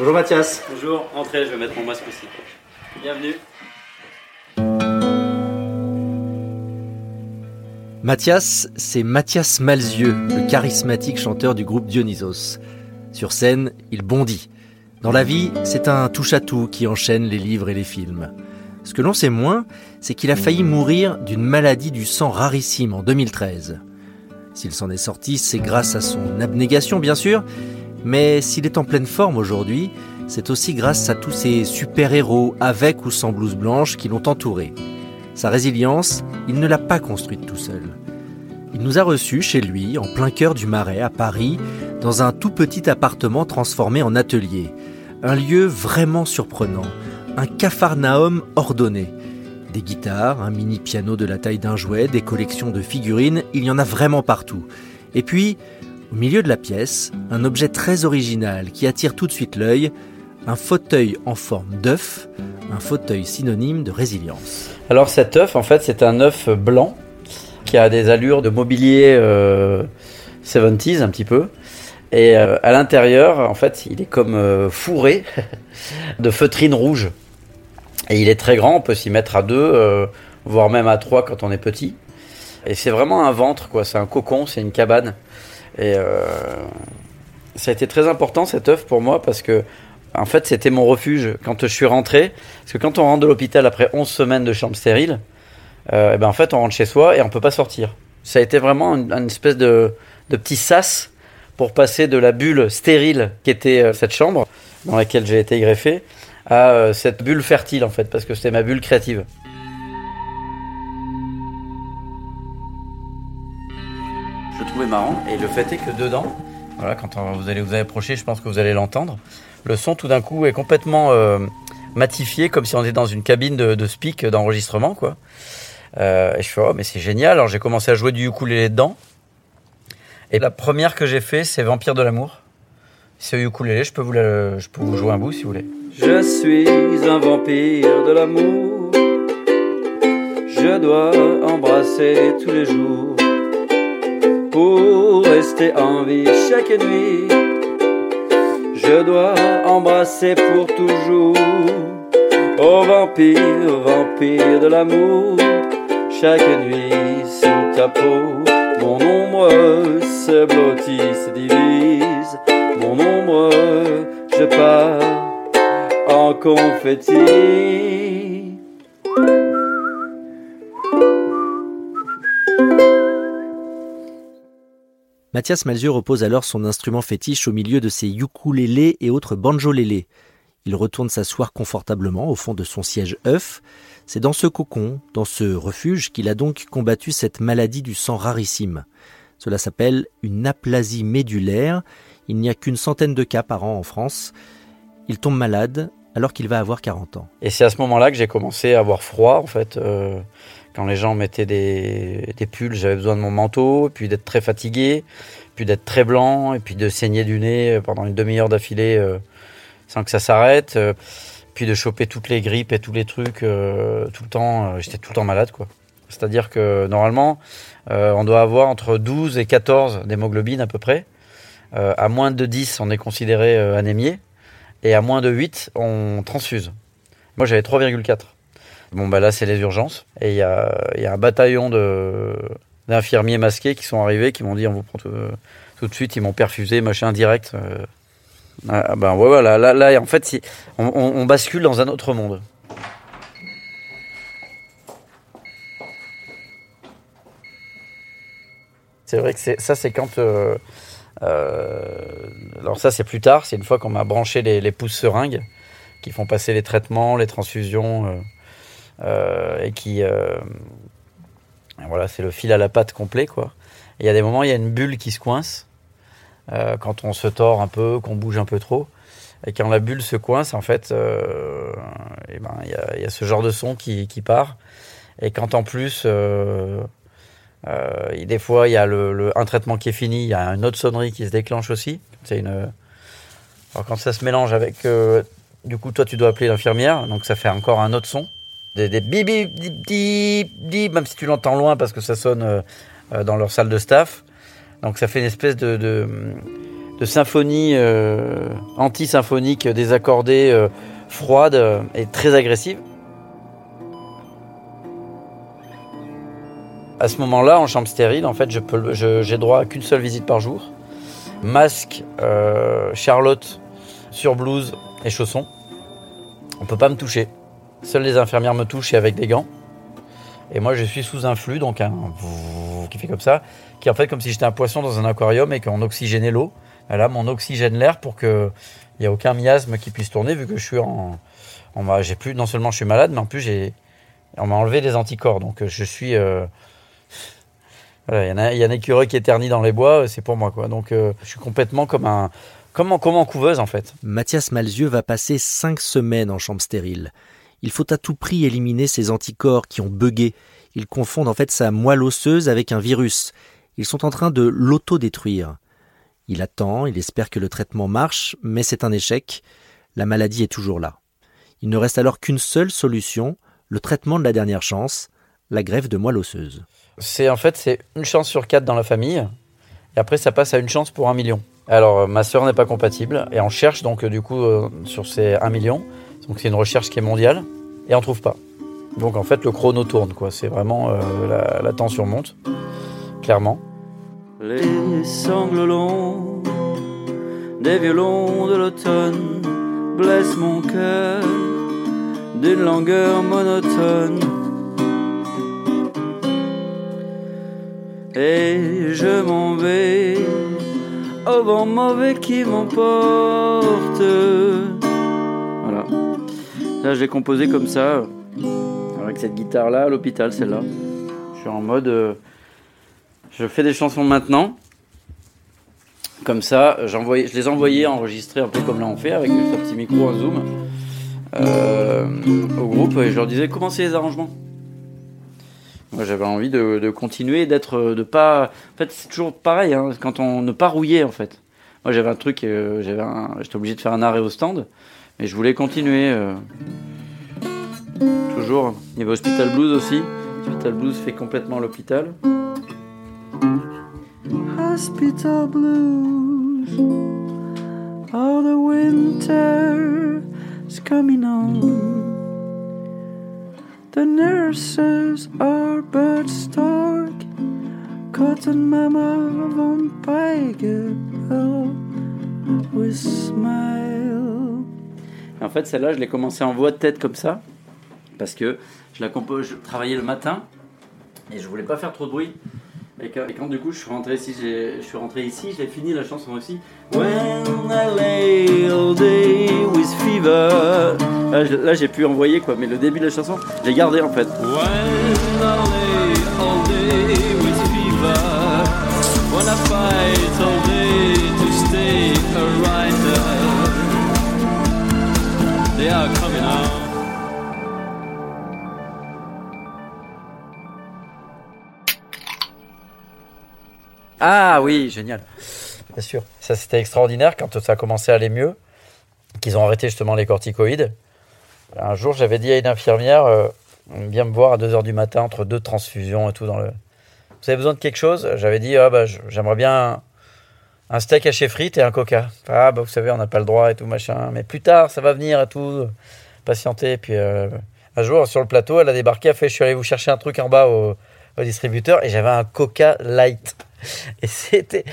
Bonjour Mathias. Bonjour, entrez, je vais mettre mon masque aussi. Bienvenue. Mathias, c'est Mathias Malzieux, le charismatique chanteur du groupe Dionysos. Sur scène, il bondit. Dans la vie, c'est un touche-à-tout qui enchaîne les livres et les films. Ce que l'on sait moins, c'est qu'il a failli mourir d'une maladie du sang rarissime en 2013. S'il s'en est sorti, c'est grâce à son abnégation, bien sûr, mais s'il est en pleine forme aujourd'hui, c'est aussi grâce à tous ces super-héros avec ou sans blouse blanche qui l'ont entouré. Sa résilience, il ne l'a pas construite tout seul. Il nous a reçus chez lui, en plein cœur du Marais, à Paris, dans un tout petit appartement transformé en atelier. Un lieu vraiment surprenant, un capharnaüm ordonné. Des guitares, un mini piano de la taille d'un jouet, des collections de figurines, il y en a vraiment partout. Et puis, au milieu de la pièce, un objet très original qui attire tout de suite l'œil, un fauteuil en forme d'œuf, un fauteuil synonyme de résilience. Alors cet œuf, en fait, c'est un œuf blanc qui a des allures de mobilier 70s euh, un petit peu. Et euh, à l'intérieur, en fait, il est comme euh, fourré de feutrine rouge. Et il est très grand, on peut s'y mettre à deux, voire même à trois quand on est petit. Et c'est vraiment un ventre, quoi. C'est un cocon, c'est une cabane. Et ça a été très important cet œuf pour moi parce que en fait, c'était mon refuge quand je suis rentré. Parce que quand on rentre de l'hôpital après 11 semaines de chambre stérile, euh, ben en fait, on rentre chez soi et on peut pas sortir. Ça a été vraiment une, espèce de, petit sas pour passer de la bulle stérile qui était euh, cette chambre dans laquelle j'ai été greffé à euh, cette bulle fertile en fait, parce que c'était ma bulle créative. Marrant et le fait est que dedans, voilà, quand vous allez vous approcher, je pense que vous allez l'entendre le son tout d'un coup est complètement euh, matifié, comme si on était dans une cabine de, speak d'enregistrement, quoi. Euh, et je fais, oh, mais c'est génial. Alors j'ai commencé à jouer du ukulélé dedans. Et la première que j'ai fait, c'est Vampire de l'amour. C'est ukulélé, je peux, vous je peux vous jouer un bout si vous voulez. Je suis un vampire de l'amour. Je dois embrasser tous les jours pour rester en vie chaque nuit je dois embrasser pour toujours. Oh vampire, vampire de l'amour, chaque nuit sous ta peau, mon ombre se blottit, se divise, mon ombre, je pars en confetti. Mathias Malzieu repose alors son instrument fétiche au milieu de ses ukulélés et autres banjolélés. Il retourne s'asseoir confortablement au fond de son siège œuf. C'est dans ce cocon, dans ce refuge, qu'il a donc combattu cette maladie du sang rarissime. Cela s'appelle une aplasie médulaire. Il n'y a qu'une centaine de cas par an en France. Il tombe malade alors qu'il va avoir 40 ans. Et c'est à ce moment-là que j'ai commencé à avoir froid, en fait. Euh, quand les gens mettaient des, pulls, j'avais besoin de mon manteau, puis d'être très fatigué, puis d'être très blanc, et puis de saigner du nez pendant une demi-heure d'affilée euh, sans que ça s'arrête, euh, puis de choper toutes les grippes et tous les trucs euh, tout le temps. J'étais tout le temps malade, quoi. C'est-à-dire que normalement, on doit avoir entre 12 et 14 d'hémoglobine à peu près. à moins de 10, on est considéré anémié. Et à moins de 8, on transfuse. Moi, j'avais 3,4. Bon, bah là, c'est les urgences. Et il y a, un bataillon d'infirmiers masqués qui sont arrivés, qui m'ont dit on vous prend tout, de suite, ils m'ont perfusé, machin, direct. Euh. Ah, ben voilà, là, en fait, on, bascule dans un autre monde. C'est vrai que ça, c'est quand. Euh, euh, alors, ça, c'est plus tard, c'est une fois qu'on m'a branché les, les pouces seringues qui font passer les traitements, les transfusions. Et qui euh, voilà, c'est le fil à la patte complet quoi. Il y a des moments, il y a une bulle qui se coince euh, quand on se tord un peu, qu'on bouge un peu trop. Et quand la bulle se coince, en fait, et ben, il, y a, ce genre de son qui, part. Et quand en plus, euh, des fois, il y a le, un traitement qui est fini, il y a une autre sonnerie qui se déclenche aussi. C'est une. Alors quand ça se mélange avec, du coup, toi, tu dois appeler l'infirmière, donc ça fait encore un autre son des, des bip, bip, bip, même si tu l'entends loin parce que ça sonne euh, euh, dans leur salle de staff. Donc ça fait une espèce de, symphonie anti-symphonique, désaccordée, froide et très agressive. À ce moment-là, en chambre stérile, en fait, j'ai droit à qu'une seule visite par jour. Masque, euh, Charlotte, sur blouse et chaussons. On peut pas me toucher. Seules les infirmières me touchent et avec des gants. Et moi, je suis sous un flux, donc un qui fait comme ça, qui est en fait comme si j'étais un poisson dans un aquarium et qu'on oxygénait l'eau. Là, mon oxygène l'air pour que il n'y a aucun miasme qui puisse tourner, vu que je suis en, j'ai plus, non seulement je suis malade, mais en plus j'ai, on m'a enlevé des anticorps, donc je suis euh, il y, a, un écureuil qui éternit dans les bois, c'est pour moi. quoi. Donc euh, je suis complètement comme un, comme en, couveuse en fait. Mathias Malzieux va passer cinq semaines en chambre stérile. Il faut à tout prix éliminer ces anticorps qui ont bugué. Ils confondent en fait sa moelle osseuse avec un virus. Ils sont en train de l'auto-détruire. Il attend, il espère que le traitement marche, mais c'est un échec. La maladie est toujours là. Il ne reste alors qu'une seule solution, le traitement de la dernière chance, la greffe de moelle osseuse. C'est en fait c'est une chance sur quatre dans la famille. Et après, ça passe à une chance pour un million. Alors, euh, ma sœur n'est pas compatible et on cherche donc euh, du coup euh, sur ces 1 million. Donc c'est une recherche qui est mondiale et on trouve pas. Donc en fait, le chrono tourne quoi. C'est vraiment la, tension monte, clairement. Les sangles longs des violons de l'automne blessent mon cœur d'une langueur monotone. et je m'en vais au vent mauvais qui m'emporte. Voilà. Là, je l'ai composé comme ça, avec cette guitare-là, à l'hôpital, celle-là. Je suis en mode. Euh, je fais des chansons maintenant. Comme ça, je les envoyais enregistrer un peu comme là on fait, avec un petit micro, un zoom, euh, au groupe, et je leur disais comment c'est les arrangements? Moi, j'avais envie de, continuer, d'être, de pas. En fait, c'est toujours pareil, hein, quand on ne pas rouiller, en fait. Moi, j'avais un truc, euh, j'étais obligé de faire un arrêt au stand, mais je voulais continuer. Euh, toujours. Il y avait Hospital Blues aussi. Hospital Blues fait complètement l'hôpital. Hospital Blues. All the winter is coming on. The nurses are but stark. Cotton mama vampire with smile. En fait, celle-là, je l'ai commencé en voix de tête comme ça. Parce que je la compose, je travaillais le matin et je voulais pas faire trop de bruit. Et quand, du coup je suis rentré ici, je suis rentré ici, j'ai fini la chanson aussi. When I lay all day with fever. Là, j'ai pu envoyer quoi, mais le début de la chanson, j'ai gardé en fait. When I lay all day with fever. When I fight all day to stay a are coming out. Ah oui, génial. Bien sûr. Ça, c'était extraordinaire quand ça a commencé à aller mieux, qu'ils ont arrêté justement les corticoïdes. Un jour, j'avais dit à une infirmière, euh, vient me voir à 2h du matin entre deux transfusions et tout dans le... Vous avez besoin de quelque chose? J'avais dit, ah bah, j'aimerais bien un steak haché frites et un coca. Ah bah vous savez, on n'a pas le droit et tout machin. Mais plus tard, ça va venir et tout. Patienter. Puis euh, un jour, sur le plateau, elle a débarqué, elle a fait, je suis allé vous chercher un truc en bas au, distributeur et j'avais un coca light. Et c'était,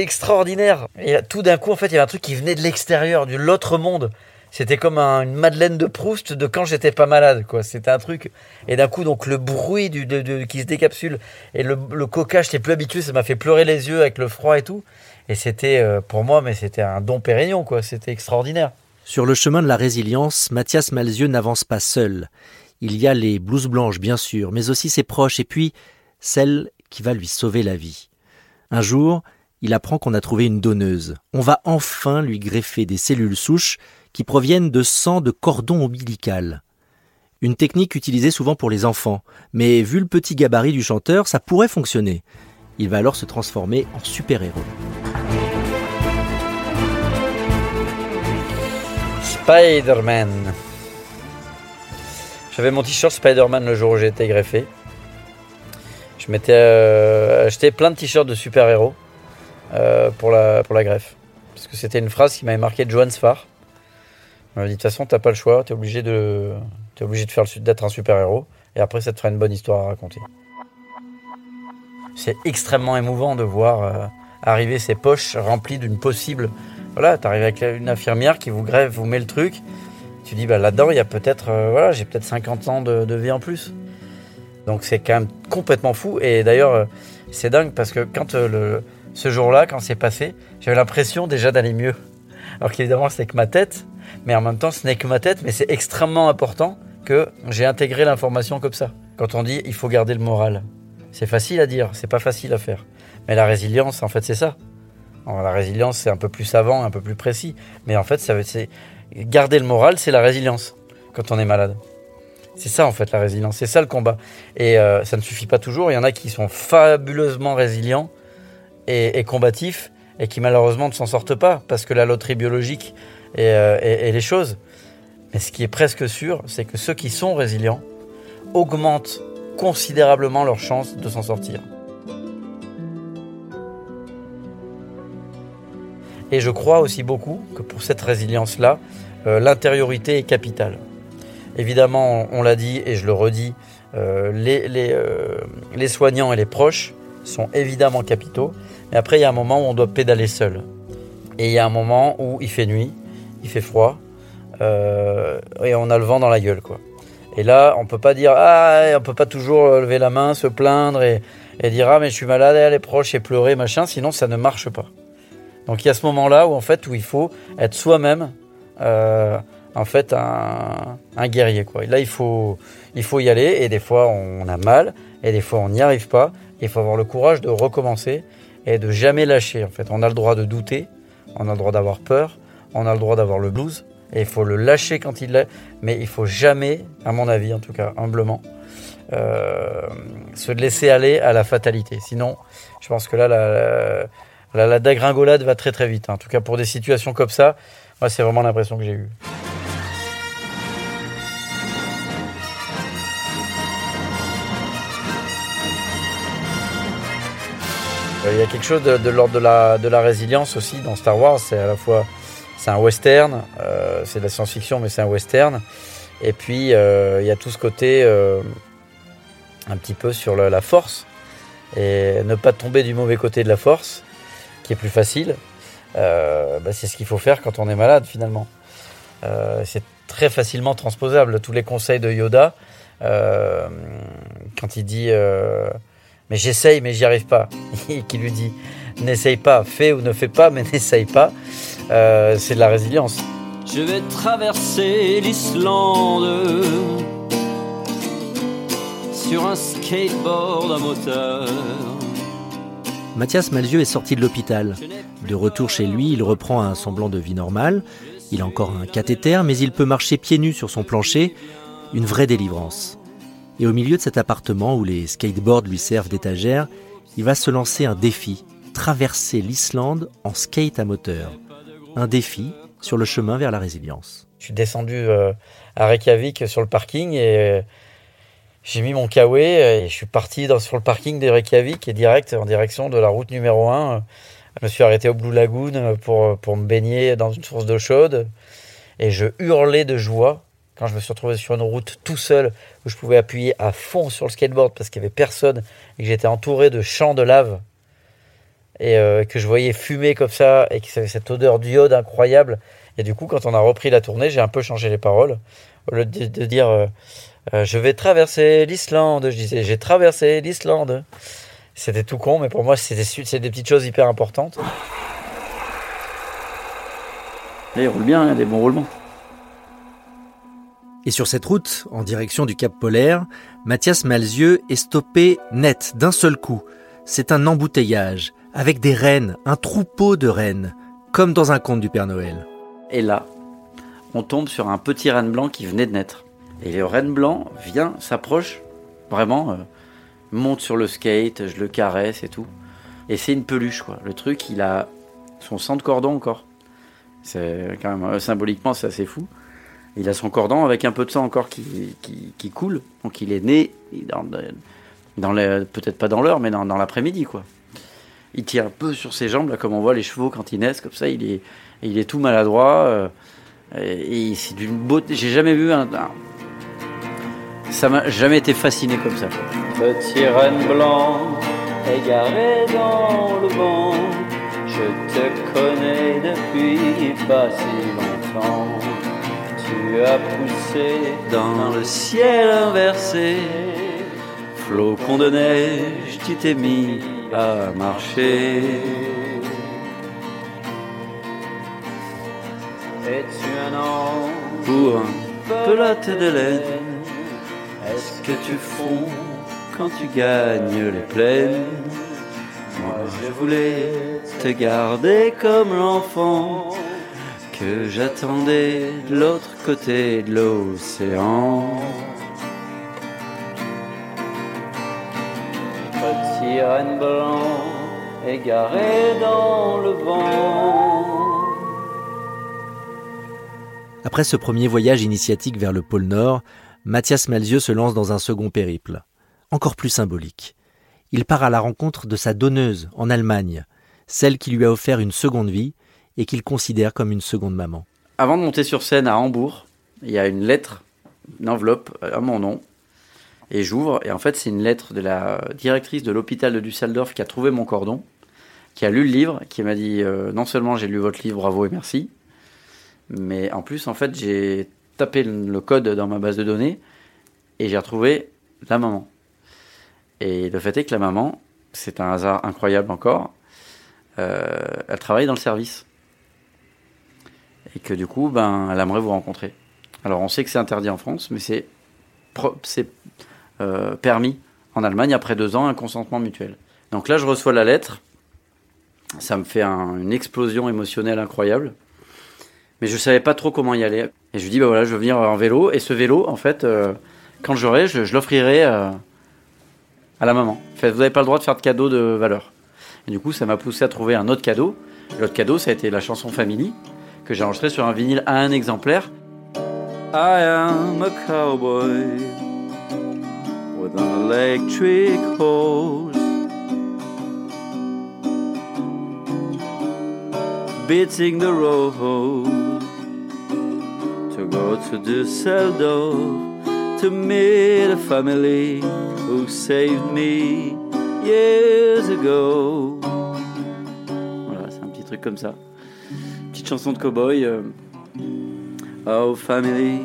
extraordinaire. Et tout d'un coup, en fait, il y avait un truc qui venait de l'extérieur, de l'autre monde. C'était comme une Madeleine de Proust de quand j'étais pas malade, quoi. C'était un truc. Et d'un coup, donc, le bruit du, qui se décapsule et le, le coca, j'étais plus habitué, ça m'a fait pleurer les yeux avec le froid et tout. Et c'était, euh, pour moi, mais c'était un don pérignon, quoi. C'était extraordinaire. Sur le chemin de la résilience, Mathias Malzieux n'avance pas seul. Il y a les blouses blanches, bien sûr, mais aussi ses proches, et puis celle qui va lui sauver la vie. Un jour, il apprend qu'on a trouvé une donneuse. On va enfin lui greffer des cellules souches qui proviennent de sang de cordon ombilical. Une technique utilisée souvent pour les enfants, mais vu le petit gabarit du chanteur, ça pourrait fonctionner. Il va alors se transformer en super-héros. Spider-Man. J'avais mon t-shirt Spider-Man le jour où j'ai été greffé. Je m'étais euh, acheté plein de t-shirts de super-héros euh, pour, la, pour la greffe. Parce que c'était une phrase qui m'avait marqué de Johan Sfar. Il m'a dit de toute façon, t'as pas le choix, t'es obligé de, es obligé de faire d'être un super héros. Et après, ça te fera une bonne histoire à raconter. C'est extrêmement émouvant de voir euh, arriver ces poches remplies d'une possible. Voilà, t'arrives avec une infirmière qui vous grève, vous met le truc. Tu dis, bah là-dedans, il y a peut-être, euh, voilà, j'ai peut-être 50 ans de, vie en plus. Donc c'est quand même complètement fou. Et d'ailleurs, euh, c'est dingue parce que quand ce jour-là, quand c'est passé, j'avais l'impression déjà d'aller mieux. Alors qu'évidemment, c'est que ma tête, mais en même temps, ce n'est que ma tête, mais c'est extrêmement important que j'ai intégré l'information comme ça. Quand on dit il faut garder le moral, c'est facile à dire, c'est pas facile à faire. Mais la résilience, en fait, c'est ça. la résilience, c'est un peu plus savant, un peu plus précis. Mais en fait, ça veut, garder le moral, c'est la résilience quand on est malade. C'est ça en fait la résilience, c'est ça le combat. Et euh, ça ne suffit pas toujours. Il y en a qui sont fabuleusement résilients et, combatifs et qui malheureusement ne s'en sortent pas parce que la loterie biologique et, euh, les choses. Mais ce qui est presque sûr, c'est que ceux qui sont résilients augmentent considérablement leurs chances de s'en sortir. Et je crois aussi beaucoup que pour cette résilience-là, euh, l'intériorité est capitale. Évidemment, on, l'a dit et je le redis, euh, les, les soignants et les proches sont évidemment capitaux, mais après, il y a un moment où on doit pédaler seul. Et il y a un moment où il fait nuit, il fait froid, euh, et on a le vent dans la gueule, quoi. Et là, on peut pas dire ah, on peut pas toujours lever la main, se plaindre et, dire ah mais je suis malade, aller proche et pleurer machin, sinon ça ne marche pas. Donc il y a ce moment-là où en fait où il faut être soi-même, euh, en fait un, un, guerrier quoi. Et là il faut il faut y aller et des fois on a mal et des fois on n'y arrive pas. Il faut avoir le courage de recommencer et de jamais lâcher. En fait, on a le droit de douter, on a le droit d'avoir peur, on a le droit d'avoir le blues, et il faut le lâcher quand il l'est, mais il faut jamais, à mon avis en tout cas, humblement, euh, se laisser aller à la fatalité. Sinon, je pense que là, la, la, dégringolade va très très vite. En tout cas, pour des situations comme ça, moi, c'est vraiment l'impression que j'ai eue. Euh, il y a quelque chose de, l'ordre de la, de la résilience aussi dans Star Wars. C'est à la fois c'est un western, euh, c'est de la science-fiction, mais c'est un western. Et puis euh, il y a tout ce côté un petit peu sur la force et ne pas tomber du mauvais côté de la force, qui est plus facile. Bah, c'est ce qu'il faut faire quand on est malade finalement. c'est très facilement transposable. Tous les conseils de Yoda, quand il dit mais j'essaye, mais j'y arrive pas. Qui lui dit n'essaye pas, fais ou ne fais pas, mais n'essaye pas. Euh, c'est de la résilience. Je vais traverser l'Islande sur un skateboard à moteur. Mathias Malzieu est sorti de l'hôpital. De retour chez lui, il reprend un semblant de vie normale. Il a encore un cathéter, mais il peut marcher pieds nus sur son plancher. Une vraie délivrance. Et au milieu de cet appartement où les skateboards lui servent d'étagère, il va se lancer un défi, traverser l'Islande en skate à moteur. Un défi sur le chemin vers la résilience. Je suis descendu euh, à Reykjavik sur le parking et euh, j'ai mis mon kawaii et je suis parti sur le parking de Reykjavik et direct en direction de la route numéro 1. Je me suis arrêté au Blue Lagoon pour, pour me baigner dans une source d'eau chaude et je hurlais de joie quand je me suis retrouvé sur une route tout seul où je pouvais appuyer à fond sur le skateboard parce qu'il n'y avait personne et que j'étais entouré de champs de lave et euh, que je voyais fumer comme ça et que ça avait cette odeur d'iode incroyable. Et du coup, quand on a repris la tournée, j'ai un peu changé les paroles. Au lieu de, dire euh, euh, je vais traverser l'Islande, je disais j'ai traversé l'Islande. C'était tout con, mais pour moi, c'est des, des petites choses hyper importantes. Et il roule bien, il y a des bons roulements. Et sur cette route, en direction du Cap Polaire, Mathias Malzieux est stoppé net d'un seul coup. C'est un embouteillage, avec des rennes, un troupeau de rennes, comme dans un conte du Père Noël. Et là, on tombe sur un petit renne blanc qui venait de naître. Et le renne blanc vient, s'approche, vraiment, euh, monte sur le skate, je le caresse et tout. Et c'est une peluche, quoi. Le truc, il a son sang de cordon encore. C'est quand même, euh, symboliquement, c'est assez fou. Il a son cordon avec un peu de sang encore qui, coule. Donc il est né dans peut-être pas dans l'heure, mais dans, l'après-midi, quoi. Il tient un peu sur ses jambes, là, comme on voit les chevaux quand ils naissent, comme ça, il est, il est tout maladroit. euh, et c'est d'une beauté. J'ai jamais vu un. ça m'a jamais été fasciné comme ça. Petit renne blanc, égaré dans le vent, je te connais depuis pas si longtemps. Tu as poussé Dans le ciel inversé, flocon de neige, tu t'es mis à marcher. Es-tu un ange Pour un pelote de laine, est-ce que tu fonds quand tu gagnes les plaines? Moi je voulais te garder comme l'enfant que j'attendais de l'autre côté de l'océan. Petit renne blanc, égaré dans le vent. Après ce premier voyage initiatique vers le pôle Nord, Mathias Malzieu se lance dans un second périple, encore plus symbolique. Il part à la rencontre de sa donneuse en Allemagne, celle qui lui a offert une seconde vie et qu'il considère comme une seconde maman. Avant de monter sur scène à Hambourg, il y a une lettre, une enveloppe à mon nom. Et j'ouvre, et en fait, c'est une lettre de la directrice de l'hôpital de Düsseldorf qui a trouvé mon cordon, qui a lu le livre, qui m'a dit euh, non seulement j'ai lu votre livre, bravo et merci, mais en plus, en fait, j'ai tapé le code dans ma base de données et j'ai retrouvé la maman. Et le fait est que la maman, c'est un hasard incroyable encore, euh, elle travaille dans le service et que du coup, ben, elle aimerait vous rencontrer. Alors, on sait que c'est interdit en France, mais c'est euh, permis en Allemagne après deux ans un consentement mutuel. Donc là, je reçois la lettre. Ça me fait un- une explosion émotionnelle incroyable. Mais je savais pas trop comment y aller. Et je lui dis, bah voilà, je veux venir en vélo. Et ce vélo, en fait, euh, quand j'aurai, je, je l'offrirai euh, à la maman. En fait, vous n'avez pas le droit de faire de cadeau de valeur. Et du coup, ça m'a poussé à trouver un autre cadeau. L'autre cadeau, ça a été la chanson Family, que j'ai enregistrée sur un vinyle à un exemplaire. I am a cowboy with an electric horse. Beating the road to go to Düsseldorf to meet a family who saved me years ago. Voilà, c'est un petit truc comme ça. Petite chanson de cowboy. euh, Oh, family.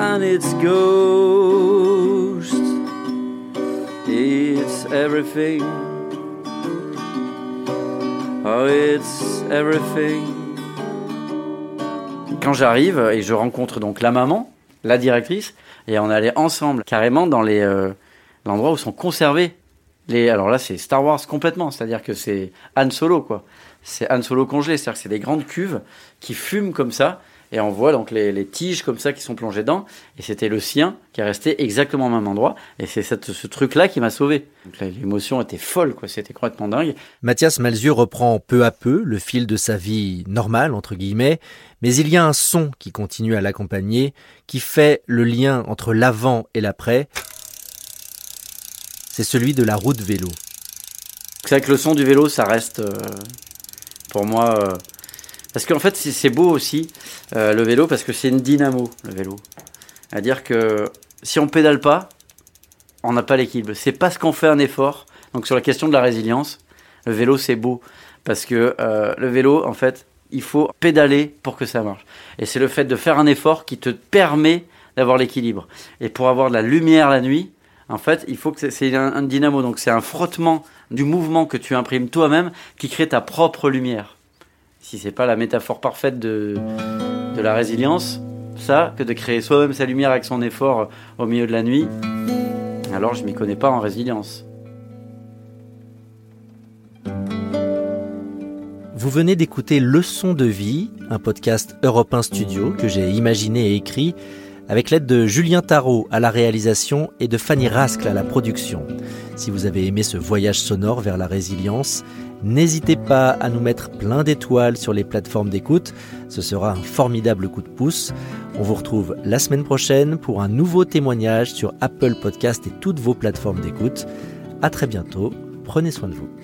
And its ghost. It's everything. Oh, it's everything. Quand j'arrive et je rencontre donc la maman, la directrice, et on allait ensemble carrément dans les euh, l'endroit où sont conservés les. Alors là, c'est Star Wars complètement, c'est-à-dire que c'est Han Solo quoi. C'est Han Solo congelé, c'est-à-dire que c'est des grandes cuves qui fument comme ça, et on voit donc les, les tiges comme ça qui sont plongées dedans, et c'était le sien qui est resté exactement au même endroit, et c'est ce truc-là qui m'a sauvé. L'émotion était folle, quoi, c'était complètement dingue. Mathias Malzieu reprend peu à peu le fil de sa vie normale, entre guillemets, mais il y a un son qui continue à l'accompagner, qui fait le lien entre l'avant et l'après. C'est celui de la route vélo. C'est vrai que le son du vélo, ça reste euh, pour moi. euh, parce qu'en fait, c'est beau aussi euh, le vélo parce que c'est une dynamo, le vélo. C'est-à-dire que si on pédale pas, on n'a pas l'équilibre. C'est parce qu'on fait un effort. Donc sur la question de la résilience, le vélo c'est beau parce que euh, le vélo, en fait, il faut pédaler pour que ça marche. Et c'est le fait de faire un effort qui te permet d'avoir l'équilibre. Et pour avoir de la lumière la nuit, en fait, il faut que c'est- un dynamo. Donc c'est un frottement du mouvement que tu imprimes toi-même qui crée ta propre lumière. Si c'est pas la métaphore parfaite de, de la résilience, ça, que de créer soi-même sa lumière avec son effort au milieu de la nuit, alors je m'y connais pas en résilience. Vous venez d'écouter Leçon de vie, un podcast Europe 1 Studio que j'ai imaginé et écrit avec l'aide de Julien Tarot à la réalisation et de Fanny Rascle à la production. Si vous avez aimé ce voyage sonore vers la résilience, n'hésitez pas à nous mettre plein d'étoiles sur les plateformes d'écoute, ce sera un formidable coup de pouce. On vous retrouve la semaine prochaine pour un nouveau témoignage sur Apple Podcast et toutes vos plateformes d'écoute. À très bientôt prenez soin de vous.